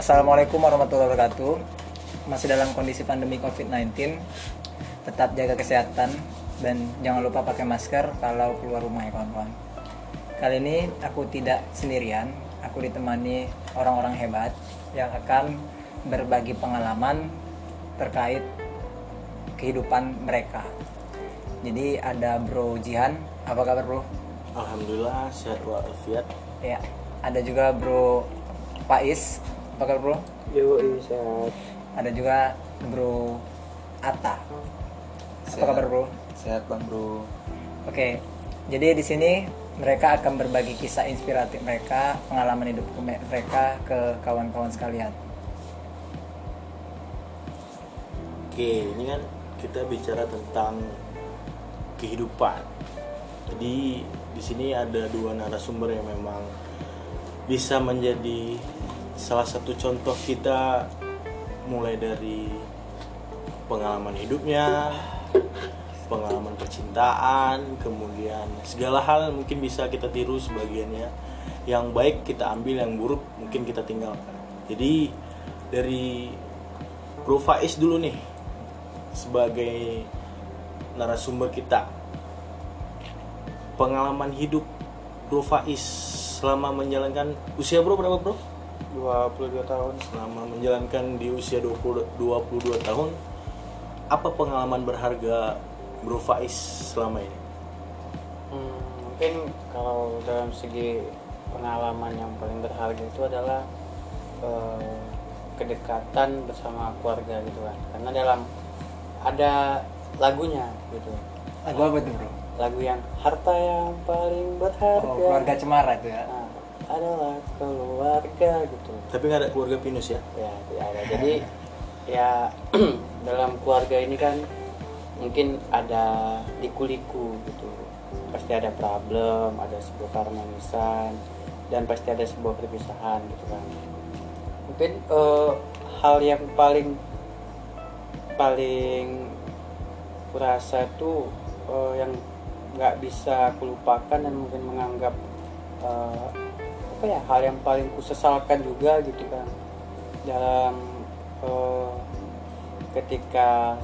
Assalamualaikum warahmatullahi wabarakatuh. Masih dalam kondisi pandemi COVID-19, tetap jaga kesehatan dan jangan lupa pakai masker kalau keluar rumah ya kawan-kawan. Kali ini aku tidak sendirian, aku ditemani orang-orang hebat yang akan berbagi pengalaman terkait kehidupan mereka. Jadi ada Bro Jihan, apa kabar Bro? Alhamdulillah sehat walafiat. Ya, ada juga Bro Pais, apa kabar Bro? Yo, sehat. Ada juga Bro Atta. Apa kabar Bro? Sehat bang bro. Oke, jadi di sini mereka akan berbagi kisah inspiratif mereka, pengalaman hidup mereka ke kawan-kawan sekalian. Oke, ini kan kita bicara tentang kehidupan. Jadi di sini ada dua narasumber yang memang bisa menjadi salah satu contoh kita mulai dari pengalaman hidupnya, pengalaman percintaan, kemudian segala hal mungkin bisa kita tiru sebagiannya. Yang baik kita ambil, yang buruk mungkin kita tinggalkan. Jadi dari Bro Faiz dulu nih sebagai narasumber kita. Pengalaman hidup Bro Faiz selama menjalankan usia Bro berapa Bro? 22 tahun. Selama menjalankan di usia 20, 22 tahun apa pengalaman berharga Bro Faiz selama ini? Hmm, mungkin kalau dalam segi pengalaman yang paling berharga itu adalah eh, kedekatan bersama keluarga gitu kan. Karena dalam ada lagunya gitu. Lagu apa tuh Bro? Lagu yang harta yang paling berharga. Oh, keluarga Cemara itu ya. Nah, adalah keluarga gitu. Tapi nggak ada keluarga Pinus ya? ya tidak ada jadi ya dalam keluarga ini kan mungkin ada liku-liku gitu pasti ada problem ada sebuah keharmonisan dan pasti ada sebuah perpisahan gitu kan mungkin eh, hal yang paling paling kurasa itu eh, yang nggak bisa aku lupakan dan mungkin menganggap eh, apa ya hal yang paling kusesalkan juga gitu kan. Dalam eh, ketika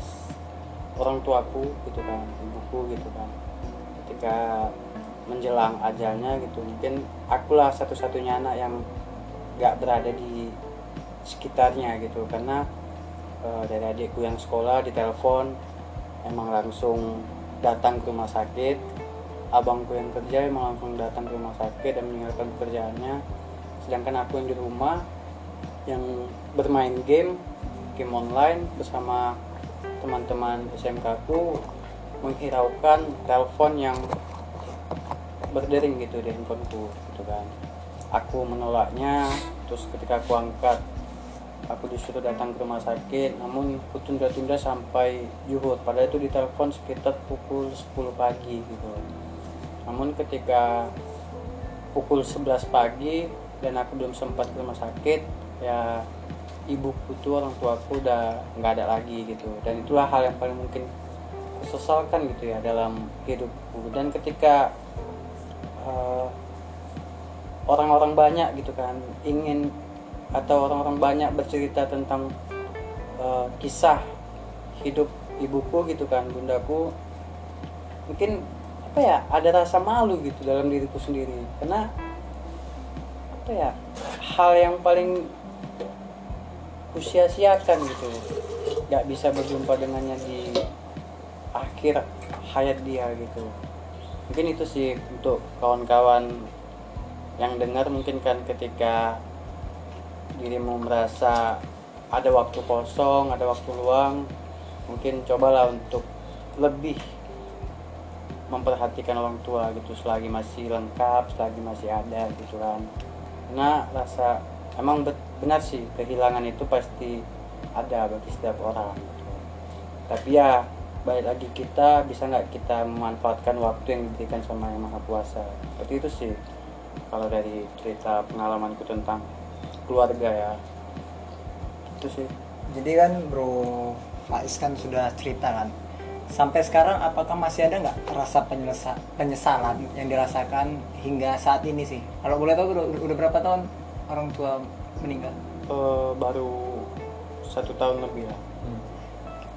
orang tuaku gitu kan ibuku gitu kan. Ketika menjelang ajalnya gitu mungkin akulah satu-satunya anak yang nggak berada di sekitarnya gitu. Karena eh, dari adikku yang sekolah ditelepon emang langsung datang ke rumah sakit abangku yang kerja emang langsung datang ke rumah sakit dan meninggalkan pekerjaannya. Sedangkan aku yang di rumah yang bermain game game online bersama teman-teman SMK ku menghiraukan telepon yang berdering gitu di handphoneku gitu kan. Aku menolaknya terus ketika aku angkat aku disuruh datang ke rumah sakit namun aku tunda-tunda sampai yuhur padahal itu ditelepon sekitar pukul 10 pagi gitu namun ketika pukul 11 pagi dan aku belum sempat ke rumah sakit ya ibuku tuh orang tuaku udah nggak ada lagi gitu. Dan itulah hal yang paling mungkin kusesalkan gitu ya dalam hidupku. Dan ketika eh, orang-orang banyak gitu kan ingin atau orang-orang banyak bercerita tentang eh, kisah hidup ibuku gitu kan bundaku mungkin apa ya ada rasa malu gitu dalam diriku sendiri. Karena apa ya hal yang paling kusia-siakan gitu. Nggak bisa berjumpa dengannya di akhir hayat dia gitu. Mungkin itu sih untuk kawan-kawan yang dengar mungkin kan ketika dirimu merasa ada waktu kosong ada waktu luang mungkin cobalah untuk lebih memperhatikan orang tua gitu selagi masih lengkap selagi masih ada gitu kan karena rasa emang benar sih kehilangan itu pasti ada bagi setiap orang gitu. tapi ya baik lagi kita bisa nggak kita memanfaatkan waktu yang diberikan sama yang maha kuasa seperti itu sih kalau dari cerita pengalamanku tentang keluarga ya itu sih Jadi kan Bro Faiz kan sudah cerita kan. Sampai sekarang apakah masih ada nggak rasa penyelesa- penyesalan yang dirasakan hingga saat ini sih? Kalau boleh tahu udah, udah berapa tahun orang tua meninggal? eh, baru satu tahun lebih lah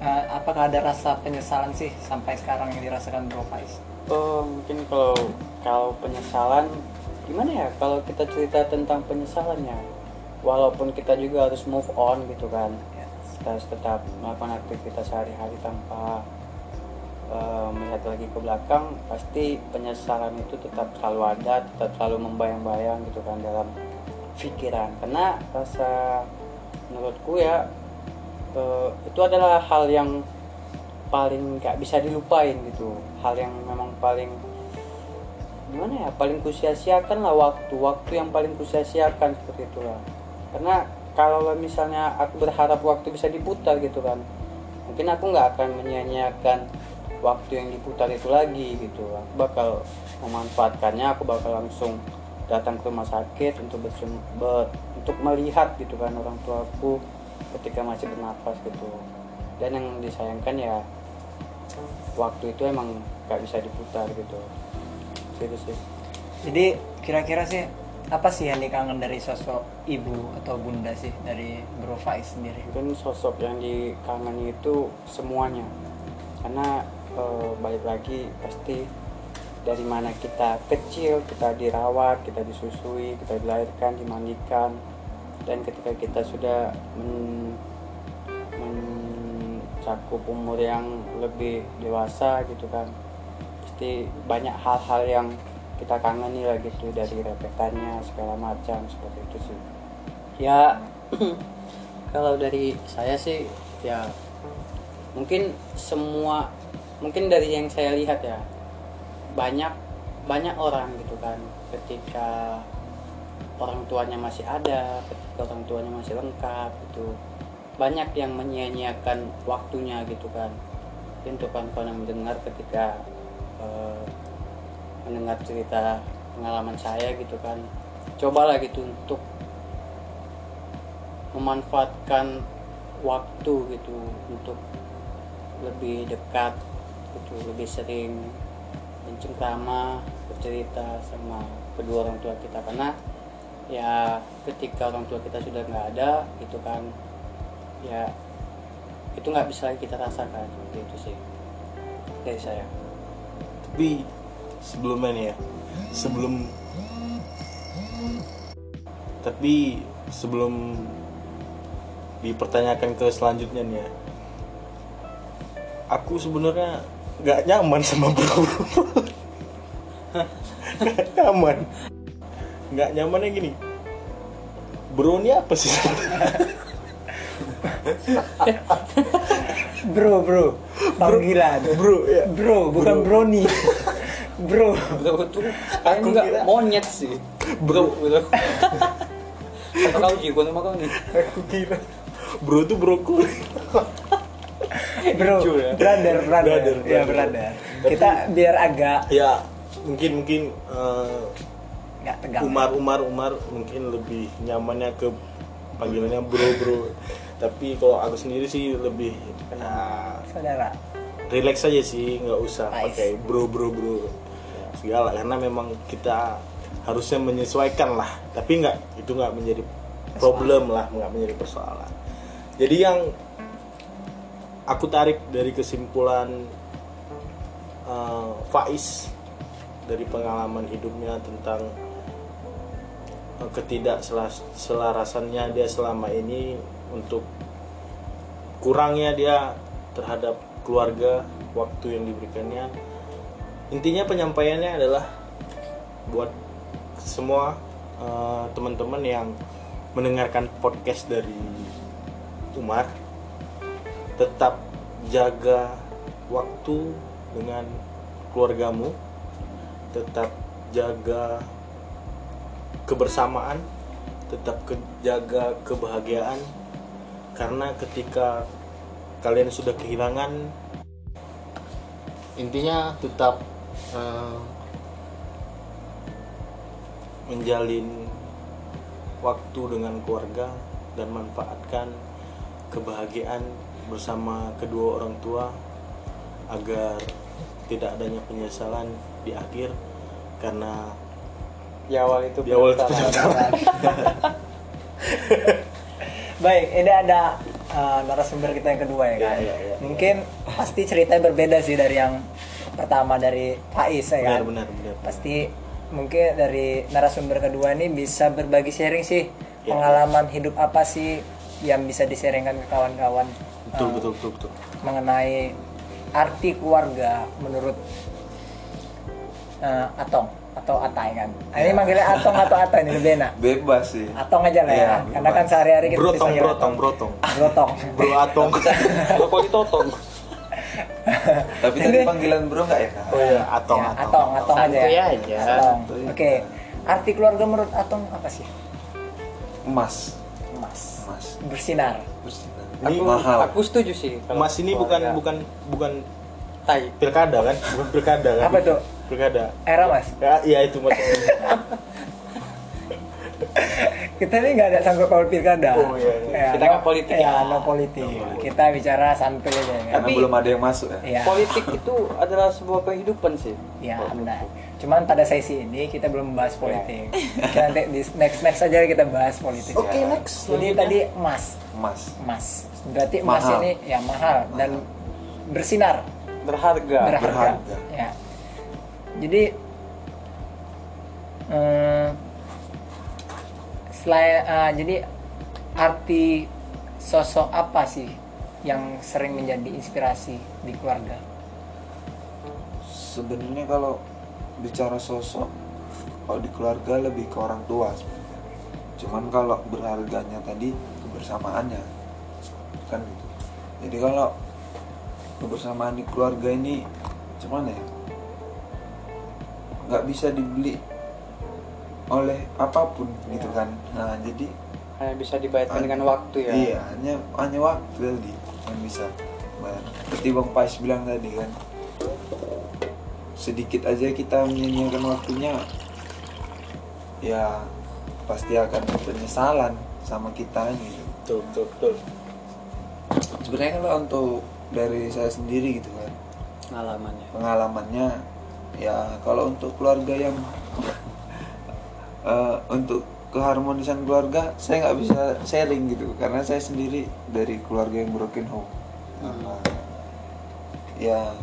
Eh, apakah ada rasa penyesalan sih sampai sekarang yang dirasakan Bro Faiz? Oh, mungkin kalau kalau penyesalan gimana ya kalau kita cerita tentang penyesalannya walaupun kita juga harus move on gitu kan Ya. kita harus tetap melakukan aktivitas sehari-hari tanpa eh, melihat lagi ke belakang pasti penyesalan itu tetap selalu ada tetap selalu membayang-bayang gitu kan dalam pikiran. Karena rasa menurutku ya eh, itu adalah hal yang paling nggak bisa dilupain gitu. Hal yang memang paling gimana ya paling kusia-siakan lah waktu waktu yang paling kusia-siakan seperti itulah karena kalau misalnya aku berharap waktu bisa diputar gitu kan mungkin aku nggak akan menyia-nyiakan waktu yang diputar itu lagi gitu. Aku bakal memanfaatkannya aku bakal langsung datang ke rumah sakit untuk bersum- ber- untuk melihat gitu kan orang tuaku ketika masih bernapas gitu. Dan yang disayangkan ya waktu itu emang nggak bisa diputar gitu. Gitu sih. Jadi kira-kira sih apa sih yang dikangen dari sosok ibu atau bunda sih dari Bro Faiz sendiri? mungkin sosok yang dikangeni itu semuanya. Karena eh, balik lagi pasti dari mana kita kecil kita dirawat kita disusui kita dilahirkan dimandikan. Dan ketika kita sudah men- mencakup umur yang lebih dewasa gitu kan pasti banyak hal-hal yang kita kangeni lah gitu dari repetannya segala macam seperti itu sih. Ya kalau dari saya sih ya mungkin semua mungkin dari yang saya lihat ya banyak banyak orang gitu kan ketika orang tuanya masih ada ketika orang tuanya masih lengkap gitu banyak yang menyia-nyiakan waktunya gitu kan. Mungkin untuk kawan-kawan yang mendengar ketika eh, mendengar cerita pengalaman saya gitu kan cobalah gitu untuk memanfaatkan waktu gitu untuk lebih dekat gitu. Lebih sering mencengkrama bercerita sama kedua orang tua kita. Karena ya ketika orang tua kita sudah nggak ada gitu kan ya itu nggak bisa kita rasakan. Seperti itu sih dari saya. Tapi sebelumnya nih ya sebelum tapi sebelum dipertanyakan ke selanjutnya nih ya aku sebenarnya nggak nyaman sama bro. Nggak nyaman. Nggak nyamannya gini. Bro ini apa sih? Bro, bro, panggilan. bro ya. Bro, bukan brownie. Bro. bro tuh Aku aku nggak monyet sih. Bro. Bro kau juga sama kau nih. Aku kira bro tuh brokoli Bro, Lucu ya. brother, brother. Brother, Ya, brother. brother. Tapi- Kita biar agak ya mungkin mungkin eh, nggak tegang. Umar Umar Umar mungkin lebih nyamannya ke panggilannya bro bro tapi kalau aku sendiri sih lebih ah, Saudara. relax aja sih nggak usah Nice. pakai bro bro bro segala karena memang kita harusnya menyesuaikan lah tapi nggak itu nggak menjadi problem lah nggak menjadi persoalan jadi yang aku tarik dari kesimpulan eh, Faiz dari pengalaman hidupnya tentang eh, ketidakselarasannya dia selama ini untuk kurangnya dia terhadap keluarga waktu yang diberikannya. Intinya penyampaiannya adalah buat semua eh, teman-teman yang mendengarkan podcast dari Umar tetap jaga waktu dengan keluargamu tetap jaga kebersamaan tetap jaga kebahagiaan. Karena ketika kalian sudah kehilangan intinya tetap eh, menjalin waktu dengan keluarga dan manfaatkan kebahagiaan bersama kedua orang tua agar tidak adanya penyesalan di akhir karena di awal itu di awal itu. Baik, ini ada uh, narasumber kita yang kedua ya kan. Iya, iya, iya. Mungkin pasti ceritanya berbeda sih dari yang pertama dari Faiz ya benar kan. benar benar Pasti mungkin dari narasumber kedua ini bisa berbagi sharing sih Iya. pengalaman hidup apa sih yang bisa disaringkan ke kawan-kawan betul uh, betul betul betul mengenai arti keluarga menurut uh, Atong atau Atai kan. Iya. Ini manggilnya Atong atau Atai ini lebih enak. bebas sih Atong aja lah ya, Iya, karena kan sehari-hari kita brotong bisa brotong brotong brotong. bro atong kau ditotong, tapi tadi panggilan bro nggak ya oh iya atong Ya, atong atong, atong aja. Santuy ya. aja. Atong. Santuy. Oke. Arti keluarga menurut Atong apa sih? emas Emas. emas Bersinar. bersinar Ini mahal aku setuju sih. kalau Mas ini bukan keluarga. bukan bukan tai. pilkada kan bukan pilkada kan Apa tuh? pilkada Era Mas. ya iya itu mas Kita ini nggak ada sangkut paut pilkada. Oh, iya, iya. Ya, Kita no- nggak politik Ya, ya. no politik. Kita bicara santuy aja kan. karena Tapi- belum ada yang masuk ya Iya. Politik itu adalah sebuah kehidupan sih. Ya, benar. Cuman pada sesi ini kita belum bahas politik. Kita nanti di next next aja kita bahas politik. Oke, Ya. next. Jadi tadi emas, emas emas. Berarti emas Mahal. ini ya mahal dan bersinar, Berharga. berharga. berharga. Ya. Jadi eh, selain eh, jadi arti sosok apa sih yang sering menjadi inspirasi di keluarga? sebenarnya kalau bicara sosok kalau di keluarga lebih ke orang tua sebenarnya cuman kalau berharganya tadi kebersamaannya kan gitu jadi kalau kebersamaan di keluarga ini cuman ya nggak bisa dibeli oleh apa pun gitu kan nah jadi Hanya bisa dibayarkan dengan waktu ya. Iya, hanya hanya waktu tadi yang bisa bayar. Seperti Bang Pais bilang tadi kan, sedikit aja kita menyanyiakan waktunya, ya pasti akan penyesalan sama kita gitu. betul betul betul Sebenarnya kalau untuk dari saya sendiri gitu kan, Pengalamannya. pengalamannya ya kalau untuk keluarga yang eh, untuk keharmonisan keluarga saya nggak bisa sharing gitu. Karena saya sendiri dari keluarga yang broken home. Karena, ya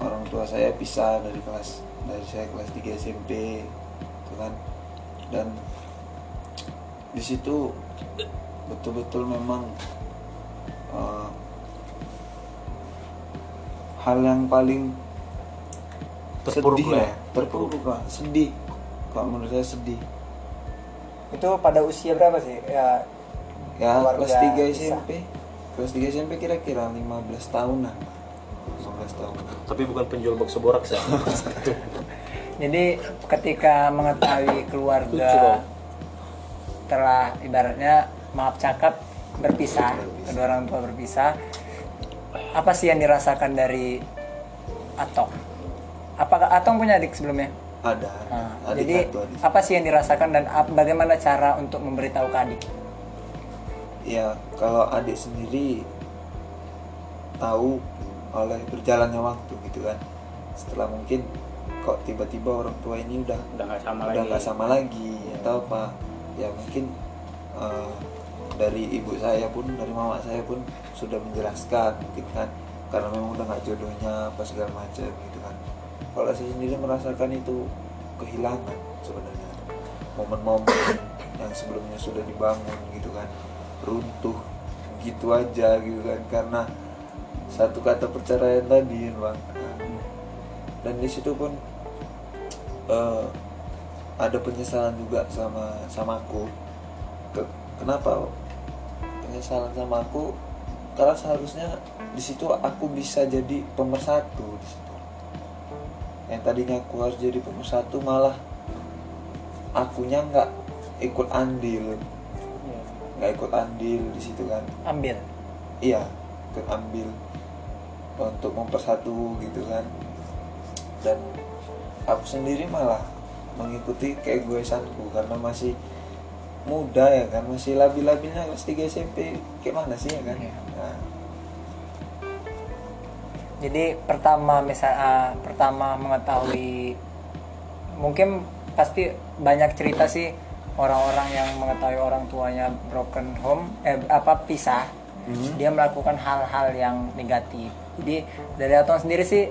orang tua saya pisah dari kelas dari saya kelas 3 SMP gitu kan. Dan di situ betul-betul memang eh, hal yang paling Terpuruk sedih lah lah ya. terpuruk lah. Sedih. Kalau menurut saya sedih. Itu pada usia berapa sih? Ya ya kelas 3 pisah. SMP kelas 3 SMP kira-kira 15 tahunan. 15 tahun. Tapi bukan penjual bakso borak sih Jadi ketika mengetahui keluarga telah ibaratnya maaf cakap berpisah, kedua orang tua berpisah, apa sih yang dirasakan dari Atong? Apakah Atong punya adik sebelumnya? ada Nah, adik jadi satu adik apa sih yang dirasakan dan ap- bagaimana cara untuk memberitahu ke adik? ya kalau adik sendiri tahu oleh berjalannya waktu gitu kan setelah mungkin kok tiba-tiba orang tua ini udah Udah nggak sama udah lagi. nggak sama lagi atau apa ya mungkin eh, dari ibu saya pun dari mama saya pun sudah menjelaskan mungkin kan. Karena memang udah nggak jodohnya apa segala macam gitu kan. Kalau saya sendiri merasakan itu kehilangan sebenarnya. Momen-momen yang sebelumnya sudah dibangun gitu kan. Runtuh gitu aja gitu kan. Karena satu kata perceraian tadi bang. Dan di situ pun eh, ada penyesalan juga sama sama aku. Ke- kenapa penyesalan sama aku karena seharusnya di situ aku bisa jadi pemersatu di situ. Yang tadinya aku harus jadi pemersatu malah akunya nggak ikut andil. Nggak ikut andil di situ kan. Ambil. iya ikut ambil untuk mempersatu gitu kan. Dan aku sendiri malah mengikuti keegoisanku karena masih muda ya kan masih labil-labilnya kelas 3 SMP kayak mana sih ya kan? Iya. Nah, Jadi pertama misal ah, pertama mengetahui mungkin pasti banyak cerita sih orang-orang yang mengetahui orang tuanya broken home eh apa pisah. Hmm. dia melakukan hal-hal yang negatif. Jadi dari Atong sendiri sih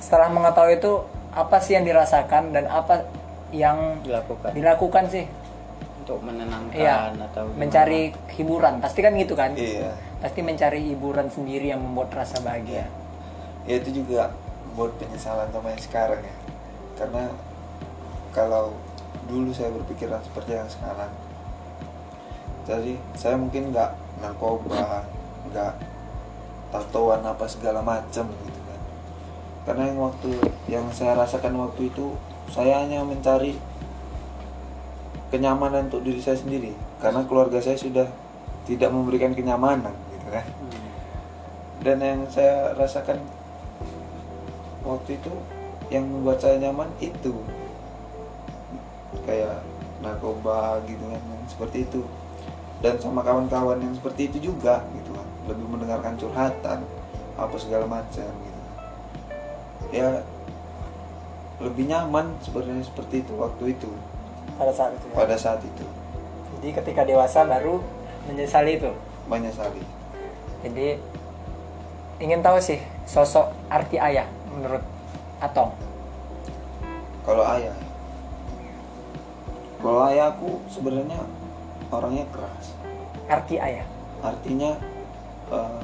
setelah mengetahui itu apa sih yang dirasakan dan apa yang dilakukan. dilakukan sih untuk menenangkan Iya, atau gimana? mencari hiburan. Pasti kan gitu kan? Iya. pasti mencari hiburan sendiri yang membuat rasa bahagia. Ya itu juga buat penyesalan sama yang sekarang ya. Karena kalau dulu saya berpikiran seperti yang sekarang jadi saya mungkin nggak narkoba nggak tatoan apa segala macam gitu kan. Karena yang waktu yang saya rasakan waktu itu saya hanya mencari kenyamanan untuk diri saya sendiri. Karena keluarga saya sudah tidak memberikan kenyamanan gitu kan. Hmm. dan yang saya rasakan waktu itu yang membuat saya nyaman itu. Kayak narkoba gitu kan yang seperti itu. Dan sama kawan-kawan yang seperti itu juga gitu kan. Lebih mendengarkan curhatan apa segala macam gitu kan. Ya lebih nyaman sebenarnya seperti itu waktu itu pada saat itu ya. pada saat itu. Jadi ketika dewasa baru menyesali itu. Menyesali. Jadi ingin tahu sih sosok arti ayah menurut Atong kalau ayah kalau ayah aku sebenarnya orangnya keras. Arti ayah? Artinya eh,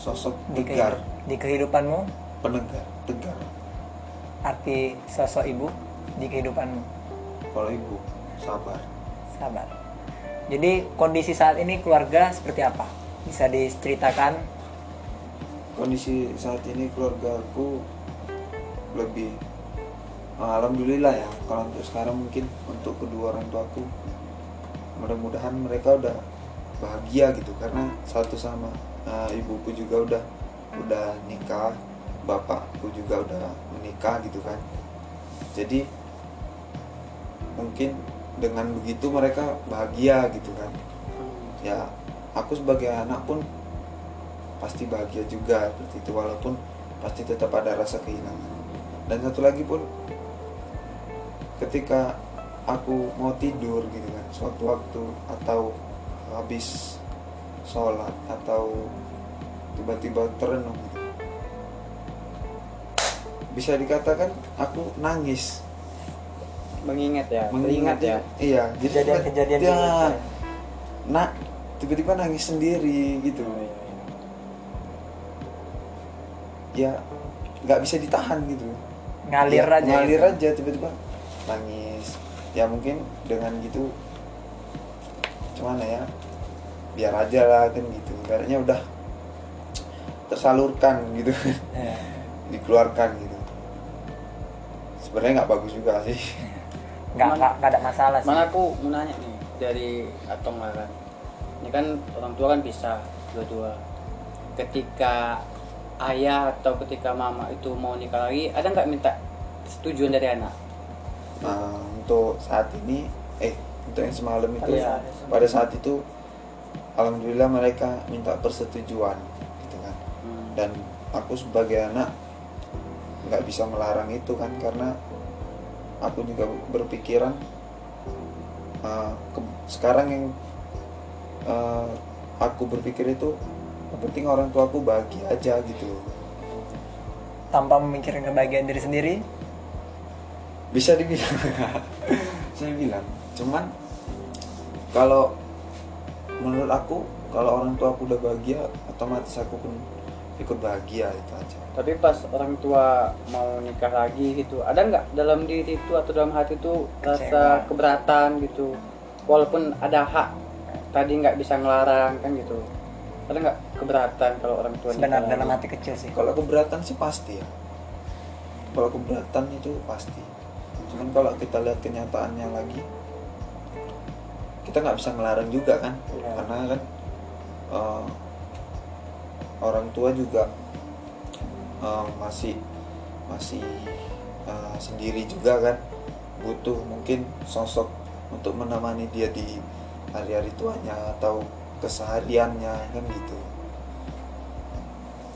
sosok di, tegar. di kehidupanmu? Penegar tegar. Arti sosok ibu di kehidupanmu kalau ibu sabar. Sabar. Jadi kondisi saat ini keluarga seperti apa? Bisa diceritakan? Kondisi saat ini keluarga aku lebih eh, alhamdulillah ya. Kalau untuk sekarang mungkin untuk kedua orang tuaku mudah-mudahan mereka udah bahagia gitu. Karena satu sama eh, ibuku juga udah udah nikah bapakku juga udah menikah gitu kan. Jadi mungkin dengan begitu mereka bahagia gitu kan. Ya aku sebagai anak pun pasti bahagia juga seperti itu walaupun pasti tetap ada rasa kehilangan. Dan satu lagi pun ketika aku mau tidur gitu kan sewaktu-waktu atau habis sholat atau tiba-tiba terenung gitu bisa dikatakan aku nangis mengingat ya mengingat teringat ya. iya jadi Kejadian-kejadian ya, nak tiba-tiba nangis sendiri gitu. Oh, iya, iya. ya nggak bisa ditahan gitu. Ngalir Ya, aja ngalir gitu. aja tiba-tiba nangis. Ya mungkin dengan gitu cuman ya biar aja lah kan gitu. Ibaratnya udah tersalurkan gitu. Ya. dikeluarkan gitu. Sebenarnya nggak bagus juga sih nggak nggak ada masalah sih. mana aku mau nanya nih dari Atong lah kan. Ini kan orang tua kan bisa dua-dua. Ketika ayah atau ketika mama itu mau nikah lagi ada nggak minta setujuan dari anak? Nah untuk saat ini eh untuk yang semalam itu Iya. pada saat itu alhamdulillah mereka minta persetujuan gitu kan. Hmm. dan aku sebagai anak nggak bisa melarang itu kan karena aku juga berpikiran uh, ke- sekarang yang uh, aku berpikir itu yang penting orang tua aku bahagia aja gitu. Tanpa memikirkan kebahagiaan diri sendiri? Bisa dibilang. Saya bilang cuman kalau menurut aku kalau orang tua aku udah bahagia otomatis aku pun ikut bahagia itu aja. Tapi pas orang tua mau nikah lagi gitu ada nggak dalam diri itu atau dalam hati itu rasa keberatan gitu? Walaupun ada hak tadi nggak bisa ngelarang kan gitu. Ada nggak keberatan kalau orang tua nikah sebenarnya dalam lagi? hati kecil sih. Kalau keberatan sih pasti ya. Kalau keberatan itu pasti. Cuman kalau kita lihat kenyataannya lagi kita nggak bisa ngelarang juga kan? Iya. karena kan eh, orang tua juga eh, masih masih eh, sendiri juga kan. Butuh mungkin sosok untuk menemani dia di hari-hari tuanya atau kesehariannya kan gitu.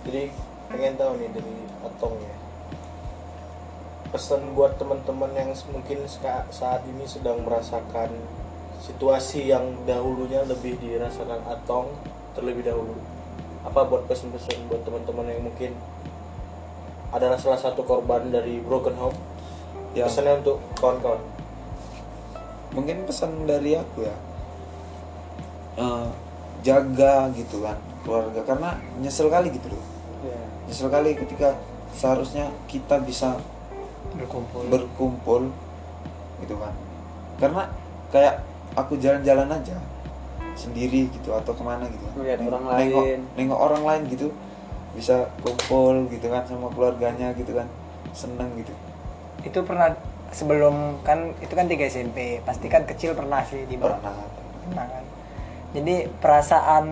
Jadi pengen tahu nih dari Atong ya. Pesan buat teman-teman yang mungkin saat ini sedang merasakan situasi yang dahulunya lebih dirasakan Atong terlebih dahulu apa buat pesan-pesan buat teman-teman yang mungkin adalah salah satu korban dari broken home? Ya. pesannya untuk kawan-kawan. Mungkin pesan dari aku ya. Eh, jaga gitu kan keluarga karena nyesel kali gitu loh. Ya. nyesel kali ketika seharusnya kita bisa berkumpul. berkumpul gitu kan. Karena kayak aku jalan-jalan aja sendiri gitu atau ke mana gitu. Kan. Neng- orang nengok, lain. nengok orang lain gitu bisa kumpul gitu kan sama keluarganya gitu kan seneng gitu. Itu pernah sebelum kan itu kan 3 SMP pasti kan kecil pernah sih di bawah. Pernah pernah. Kan. Jadi perasaan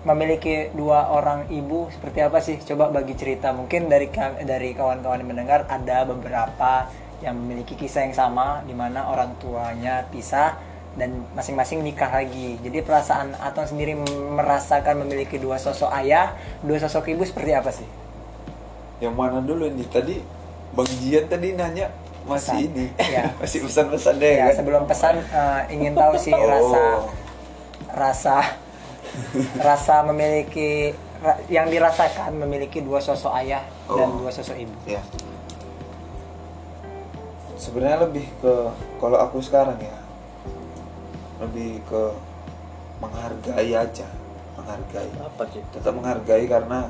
memiliki dua orang ibu seperti apa sih? Coba bagi cerita. Mungkin dari dari kawan-kawan yang mendengar ada beberapa yang memiliki kisah yang sama di mana orang tuanya pisah dan masing-masing nikah lagi jadi perasaan Atong sendiri merasakan memiliki dua sosok ayah dua sosok ibu seperti apa sih yang mana dulu nih tadi bang Jian tadi nanya masih Pesan. ini Ya. masih pesan-pesan deh ya kan sebelum pesan eh, ingin tahu sih Oh. rasa rasa rasa memiliki ra- yang dirasakan memiliki dua sosok ayah dan Oh. dua sosok ibu ya sebenarnya lebih ke kalau aku sekarang ya lebih ke menghargai aja menghargai. Apa sih tetap menghargai karena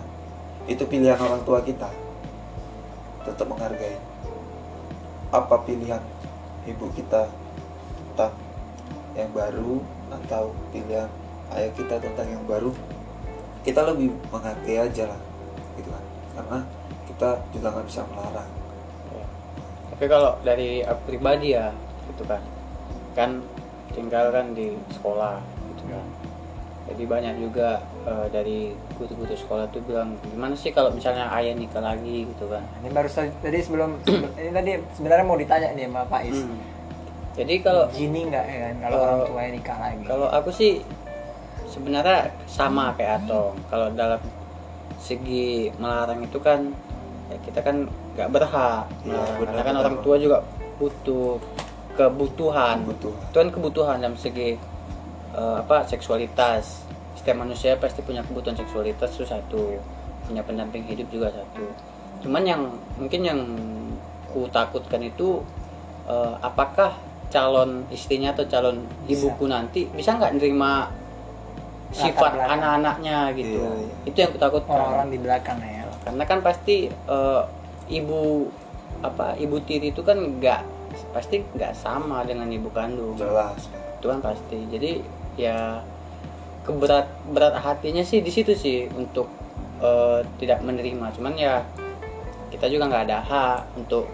itu pilihan orang tua kita. Tetap menghargai. Apa pilihan ibu kita tentang yang baru atau pilihan ayah kita tentang yang baru? Kita lebih menghargai aja lah gitu kan. Karena kita juga nggak bisa melarang. Ya. Tapi kalau dari aku pribadi ya, gitu kan, kan tinggal kan di sekolah, gitu kan. Jadi banyak juga eh, dari guru-guru sekolah tuh bilang gimana sih kalau misalnya ayah nikah lagi gitu kan. ini baru tadi sebelum ini tadi sebenarnya mau ditanya nih sama Pak Is Hmm. Jadi kalau Gini nggak ya kan kalau orang tuanya nikah lagi kalau aku sih sebenarnya sama kayak Atong. Kalau dalam segi melarang itu kan ya kita kan nggak berhak Iya, melarang. benar, karena kan benar, orang tua juga butuh kebutuhan. Kebutuhan. itu kan kebutuhan dalam segi eh, apa seksualitas. Setiap manusia pasti punya kebutuhan seksualitas itu satu. Punya pendamping hidup juga satu. Cuman yang mungkin yang ku takutkan itu eh, apakah calon istrinya atau calon Bisa. ibuku nanti bisa nggak nerima sifat anak-anaknya gitu? Iya, iya. itu yang kutakutkan orang-orang di belakang ya. Karena kan pasti eh, ibu apa ibu tiri itu kan nggak pasti nggak sama dengan ibu kandung. Jelas. Itu kan pasti. Jadi ya keberat berat hatinya sih di situ sih untuk eh, tidak menerima. Cuman ya kita juga nggak ada hak untuk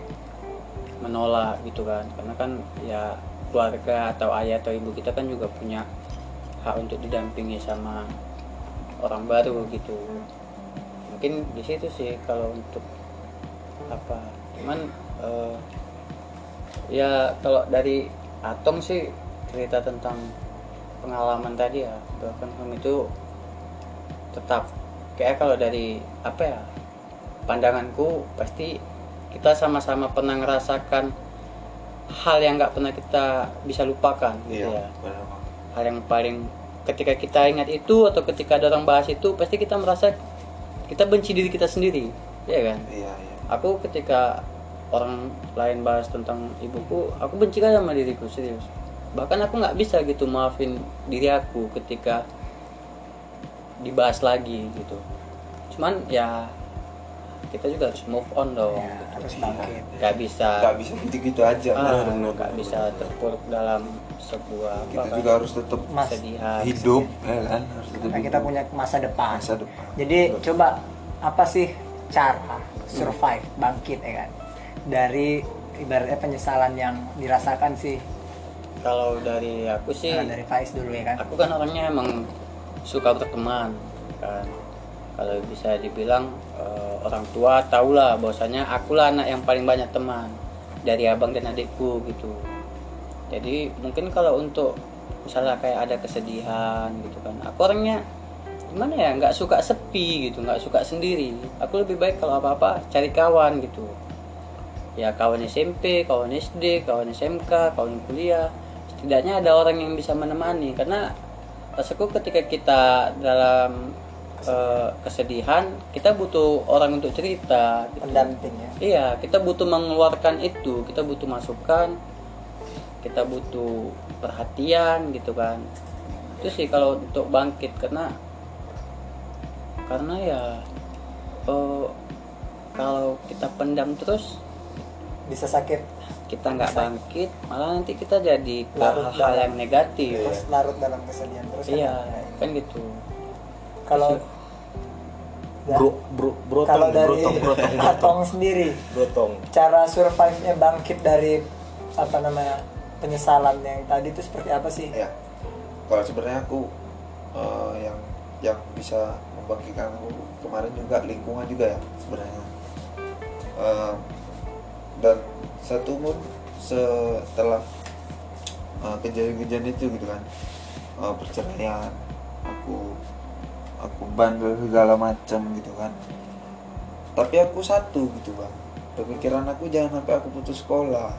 menolak gitu kan. Karena kan ya keluarga atau ayah atau ibu kita kan juga punya hak untuk didampingi sama orang baru gitu. Mungkin di situ sih kalau untuk apa. Cuman eh, ya kalau dari Atom sih cerita tentang pengalaman tadi ya. Broken home itu tetap kayak kalau dari apa ya pandanganku pasti kita sama-sama pernah ngerasakan hal yang nggak pernah kita bisa lupakan gitu ya. iya benar Bang. hal yang paling ketika kita ingat itu atau ketika ada orang bahas itu pasti kita merasa kita benci diri kita sendiri ya kan? Iya iya. Aku ketika orang lain bahas tentang ibuku aku benci kan sama diriku serius. Bahkan aku nggak bisa gitu maafin diri aku ketika dibahas lagi gitu. Cuman ya kita juga harus move on dong ya gitu. harus bangkit nggak bisa. Nggak bisa gitu-gitu aja ah, nggak bisa terpuruk dalam sebuah apa kita kan, juga harus tetap Mas, hidup ya kan? Harus tetap karena kita punya masa depan. Masa depan. Jadi Betul. coba apa sih cara survive bangkit ya kan dari ibaratnya penyesalan yang dirasakan sih. Kalau dari aku sih Nah, dari Faiz dulu ya kan? aku kan orangnya emang suka berteman kan. Kalau bisa dibilang eh, orang tua tahulah bahwasanya akulah anak yang paling banyak teman dari abang dan adikku gitu. Jadi mungkin kalau untuk misalnya kayak ada kesedihan gitu kan aku orangnya gimana ya nggak suka sepi gitu nggak suka sendiri. Aku lebih baik kalau apa apa cari kawan gitu ya kawan SMP kawan SD kawan SMK kawan kuliah. Setidaknya ada orang yang bisa menemani. Karena rasaku ketika kita dalam eh, kesedihan kita butuh orang untuk cerita gitu. pendamping ya. Iya, kita butuh mengeluarkan itu, kita butuh masukan, kita butuh perhatian gitu kan. Itu sih kalau untuk bangkit. Karena karena ya eh, kalau kita pendam terus bisa sakit. Kita nggak bangkit, malah nanti kita jadi Larut hal-hal dalam- yang negatif. terus larut dalam kesedihan terus kan? Iya, ya. kan gitu. kalau bro bro brotong kalau dari brotong brotong brotong. Atong sendiri brotong. cara survive-nya bangkit dari apa namanya penyesalan yang tadi itu seperti apa sih? Ya kalau sebenarnya aku eh, yang yang bisa membangkitkan aku kemarin juga lingkungan juga ya sebenarnya. Eh, dan satu pun setelah eh, kejadian-kejadian itu gitu kan. Eh, perceraian aku aku bandel segala macam gitu kan. Tapi aku satu gitu bang. Pemikiran aku jangan sampai aku putus sekolah.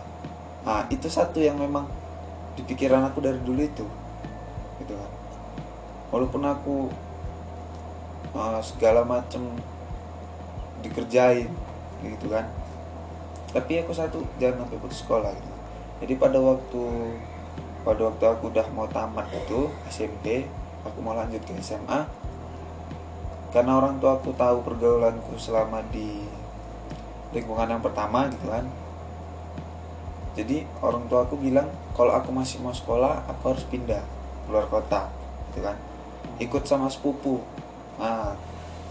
Nah itu satu yang memang di pikiran aku dari dulu itu gitu kan. Walaupun aku uh, segala macam dikerjain gitu kan tapi aku satu jangan sampai putus sekolah gitu. Jadi pada waktu pada waktu aku udah mau tamat itu SMP aku mau lanjut ke SMA karena orang tua aku tahu pergaulanku selama di lingkungan yang pertama gitu kan. Jadi orang tua aku bilang kalau aku masih mau sekolah aku harus pindah keluar kota gitu kan. Ikut sama sepupu. Nah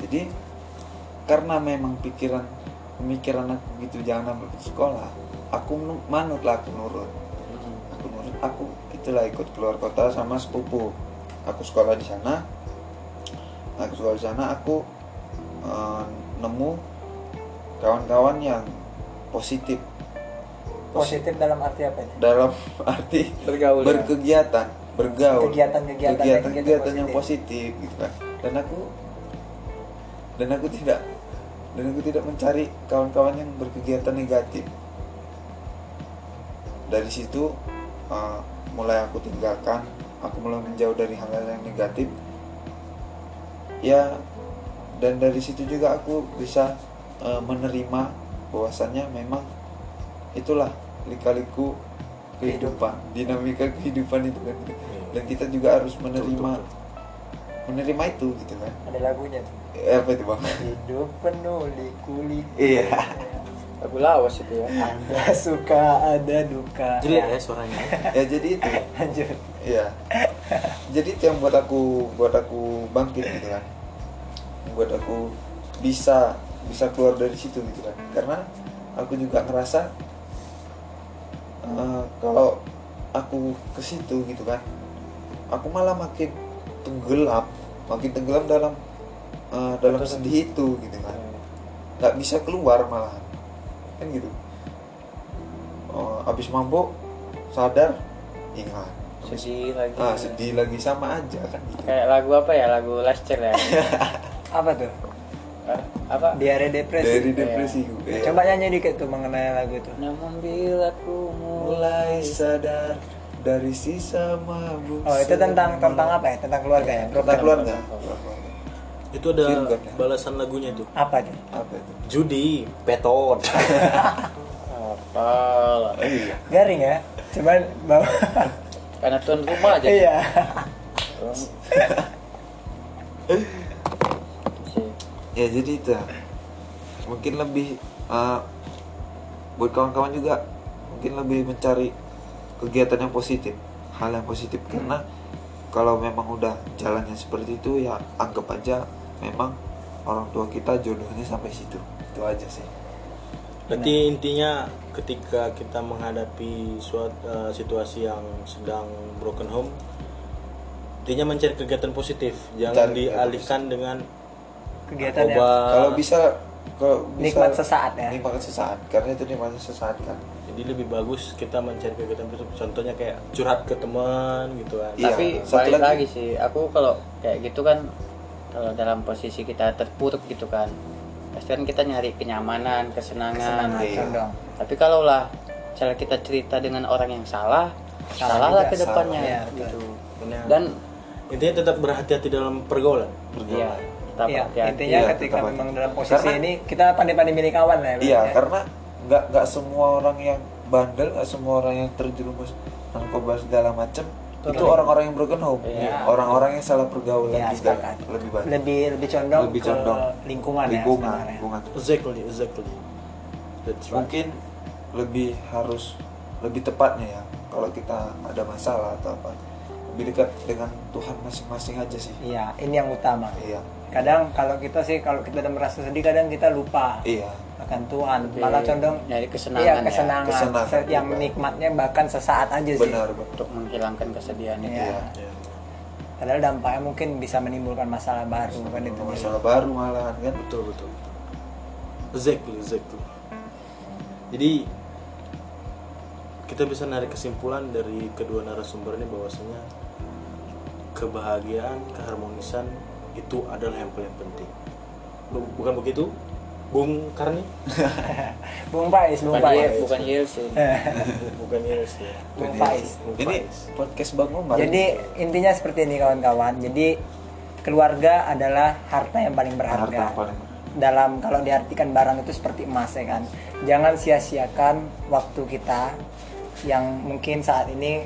jadi karena memang pikiran pemikiran aku gitu jangan sampai putus sekolah. Aku nu- manut lah aku nurut. Aku nurut. Aku itulah ikut keluar kota sama sepupu. Aku sekolah di sana. Aku sekolah di sana aku eh, nemu kawan-kawan yang positif. Positif dalam arti apa ini dalam arti Bergaul, ya. berkegiatan bergaul. Kegiatan-kegiatan- kegiatan, kegiatan kegiatan yang positif. positif gitu kan. Dan aku dan aku tidak dan aku tidak mencari kawan-kawan yang berkegiatan negatif. Dari situ uh, mulai aku tinggalkan. Aku mulai menjauh dari hal-hal yang negatif. Ya dan dari situ juga aku bisa uh, menerima bahwasannya memang itulah lika-liku kehidupan dinamika kehidupan itu kan. Dan kita juga harus menerima menerima itu gitu kan. Ada lagunya tuh Eh, apa itu bang hidup penuh liku-liku Iya. Lagu lawas itu ya. ada suka ada duka jelek ya suaranya ya jadi itu lanjut Iya. Jadi itu yang buat aku buat aku bangkit gitu kan. Buat aku bisa bisa keluar dari situ gitu kan. Karena aku juga ngerasa eh, kalau aku ke situ gitu kan, aku malah makin tenggelam, makin tenggelam dalam eh, dalam sedih itu gitu kan. nggak bisa keluar malahan kan gitu. Oh, abis mabuk sadar ingat Sedih lagi. ah sedih lagi sama aja kan gitu Kayak lagu apa ya? Lagu Lascer ya. apa tuh Eh, apa? diare depresi dari depresi gue coba nyanyi dikit tuh mengenai lagu itu Namun bila ku mulai sadar dari sisa mabuk oh itu tentang tentang apa ya tentang keluarga ya tentang Program. keluarga itu ada kan, ya? balasan lagunya tuh apa tuh apa itu? Judi petot apa lah. iya. Garing ya? Cuman bawa Karena tuan rumah aja. iya. Ya jadi itu. Mungkin lebih uh, buat kawan-kawan juga mungkin lebih mencari kegiatan yang positif hal yang positif. Karena kalau memang udah jalannya seperti itu ya anggap aja memang orang tua kita jodohnya sampai situ itu aja sih Berarti intinya ketika kita menghadapi suatu eh, situasi yang sedang broken home, intinya mencari kegiatan positif, jangan Mencari kegiatan dialihkan dengan kegiatan yang kalau bisa kalau bisa Nikmat sesaat ya? nikmat sesaat karena itu nikmat sesaat kan Jadi lebih bagus kita mencari kegiatan positif. Contohnya kayak curhat ke teman gitu kan. Iya, Tapi satu balik lagi. lagi. sih, aku kalau kayak gitu kan kalau dalam posisi kita terpuruk gitu kan, pasti kan kita nyari kenyamanan, kesenangan. Kesenangan, Iya. condong. Tapi kalau lah misalnya kita cerita dengan orang yang salah, salah lah ke depannya Salah. Iya, gitu Benar. dan intinya tetap berhati-hati dalam pergaulan ya tetap Iya, hati-hati. intinya Iya, ketika tetap memang hati. dalam posisi Karena- ini kita pandai-pandai milih kawan lah ya. Iya, ya. karena nggak nggak semua orang yang bandel, nggak semua orang yang terjerumus narkoba segala macam itu orang-orang yang broken home, Iya. orang-orang yang salah pergaulan Iya, juga. lebih banyak. lebih lebih condong Lebih ke condong. lingkungan, lingkungan, ya lingkungan. exactly exactly. That's right. Mungkin lebih harus lebih tepatnya ya kalau kita ada masalah atau apa lebih dekat dengan Tuhan masing-masing aja sih. Iya, ini yang utama. Iya, Kadang kalau kita sih kalau kita udah merasa sedih kadang kita lupa. Iya, akan Tuhan, Lebih malah condong nyari kesenangan iya, ya. kesenangan, Kesenangan Se- yang juga. nikmatnya bahkan sesaat aja sih. benar untuk menghilangkan kesedihan itu Iya. Ya. Padahal dampaknya mungkin bisa menimbulkan masalah baru kan itu. Masalah baru malahan kan. betul betul exactly exactly jadi kita bisa narik kesimpulan dari kedua narasumber ini bahwasanya kebahagiaan keharmonisan itu adalah yang paling penting Bu- bukan begitu Bung Karni Bung Pais, Bung bukan Pais. bukan sih bukan ya Bung Pais. Faiz. podcast Bang Umar. Jadi intinya seperti ini kawan-kawan. Jadi keluarga adalah harta yang paling berharga. Harta yang paling Dalam kalau diartikan barang itu seperti emas ya kan. Jangan sia-siakan waktu kita yang mungkin saat ini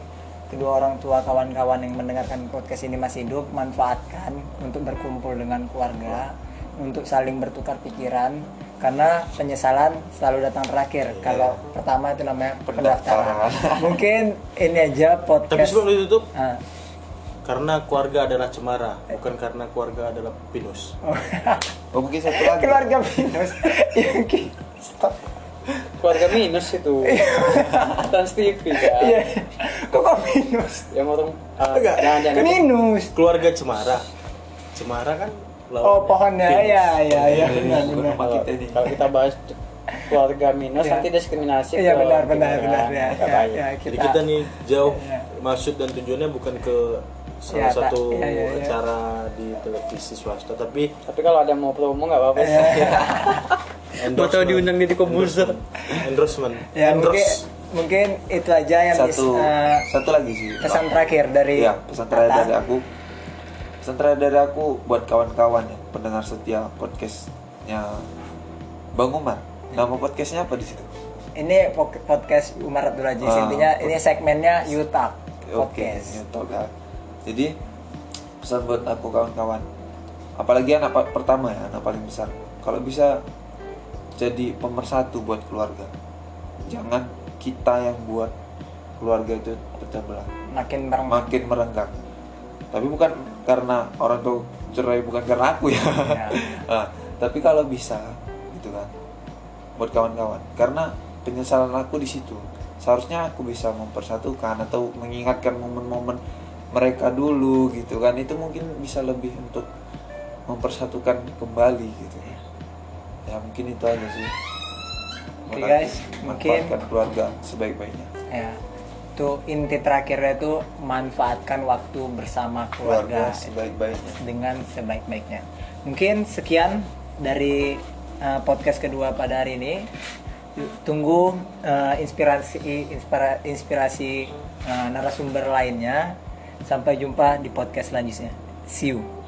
kedua orang tua kawan-kawan yang mendengarkan podcast ini masih hidup manfaatkan untuk berkumpul dengan keluarga untuk saling bertukar pikiran karena penyesalan selalu datang terakhir. Kalau pertama itu namanya pendaftaran. mungkin ini aja podcast. Tapi sebelum ditutup Ah. karena keluarga adalah cemara bukan karena keluarga adalah pinus. Oh. Mungkin satu lagi. keluarga minus yang ki- stop. Keluarga minus itu. Trans TV kan? Iya. Kok kok minus? Yang orang uh, Enggak. jangan jangan. Minus. Keluarga cemara. Cemara kan lawannya oh pohonnya. Ya ya ya benar benar. rumah kalau, kita kalau kita bahas keluarga minus Iya. nanti diskriminasi iya benar kita. benar. Benar ya, ya, ya, Jadi kita nih jauh Iya. maksud dan tujuannya bukan ke salah Ya, satu iya, iya, iya. acara di televisi swasta tapi tapi kalau ada yang mau promo nggak apa-apa. Sih Mau tahu diundang di Kobuser. endorsement ya mungkin endorse. mungkin itu aja yang satu. bisa satu lagi sih. pesan terakhir dari Iya, pesan terakhir dari aku. Pesan terakhir dari aku buat kawan-kawan ya, pendengar setia podcastnya Bang Umar. Nama podcastnya apa di situ? ini podcast Umar Abdul Aziz Ah, intinya ini segmennya Yutak podcast YouTube ya. Jadi pesan buat aku kawan-kawan. Apalagi anak pertama ya, anak paling besar. Kalau bisa jadi pemersatu buat keluarga. Jangan kita yang buat keluarga itu pecah belah. makin bareng makin merenggang. Tapi bukan karena orang tua cerai bukan karena aku ya. Ya. Nah, tapi kalau bisa gitu kan. Buat kawan-kawan. Karena penyesalan aku di situ. Seharusnya aku bisa mempersatukan atau mengingatkan momen-momen mereka dulu gitu kan. Itu mungkin bisa lebih untuk mempersatukan kembali gitu ya. Ya mungkin itu aja sih. Oke, Buat guys. Mungkin- keluarga sebaik-baiknya. ya itu inti terakhirnya itu manfaatkan waktu bersama keluarga, Keluarga sebaik-baiknya. dengan sebaik-baiknya. Mungkin sekian dari uh, podcast kedua pada hari ini. Tunggu uh, inspirasi inspira- inspirasi uh, narasumber lainnya. Sampai jumpa di podcast selanjutnya. See you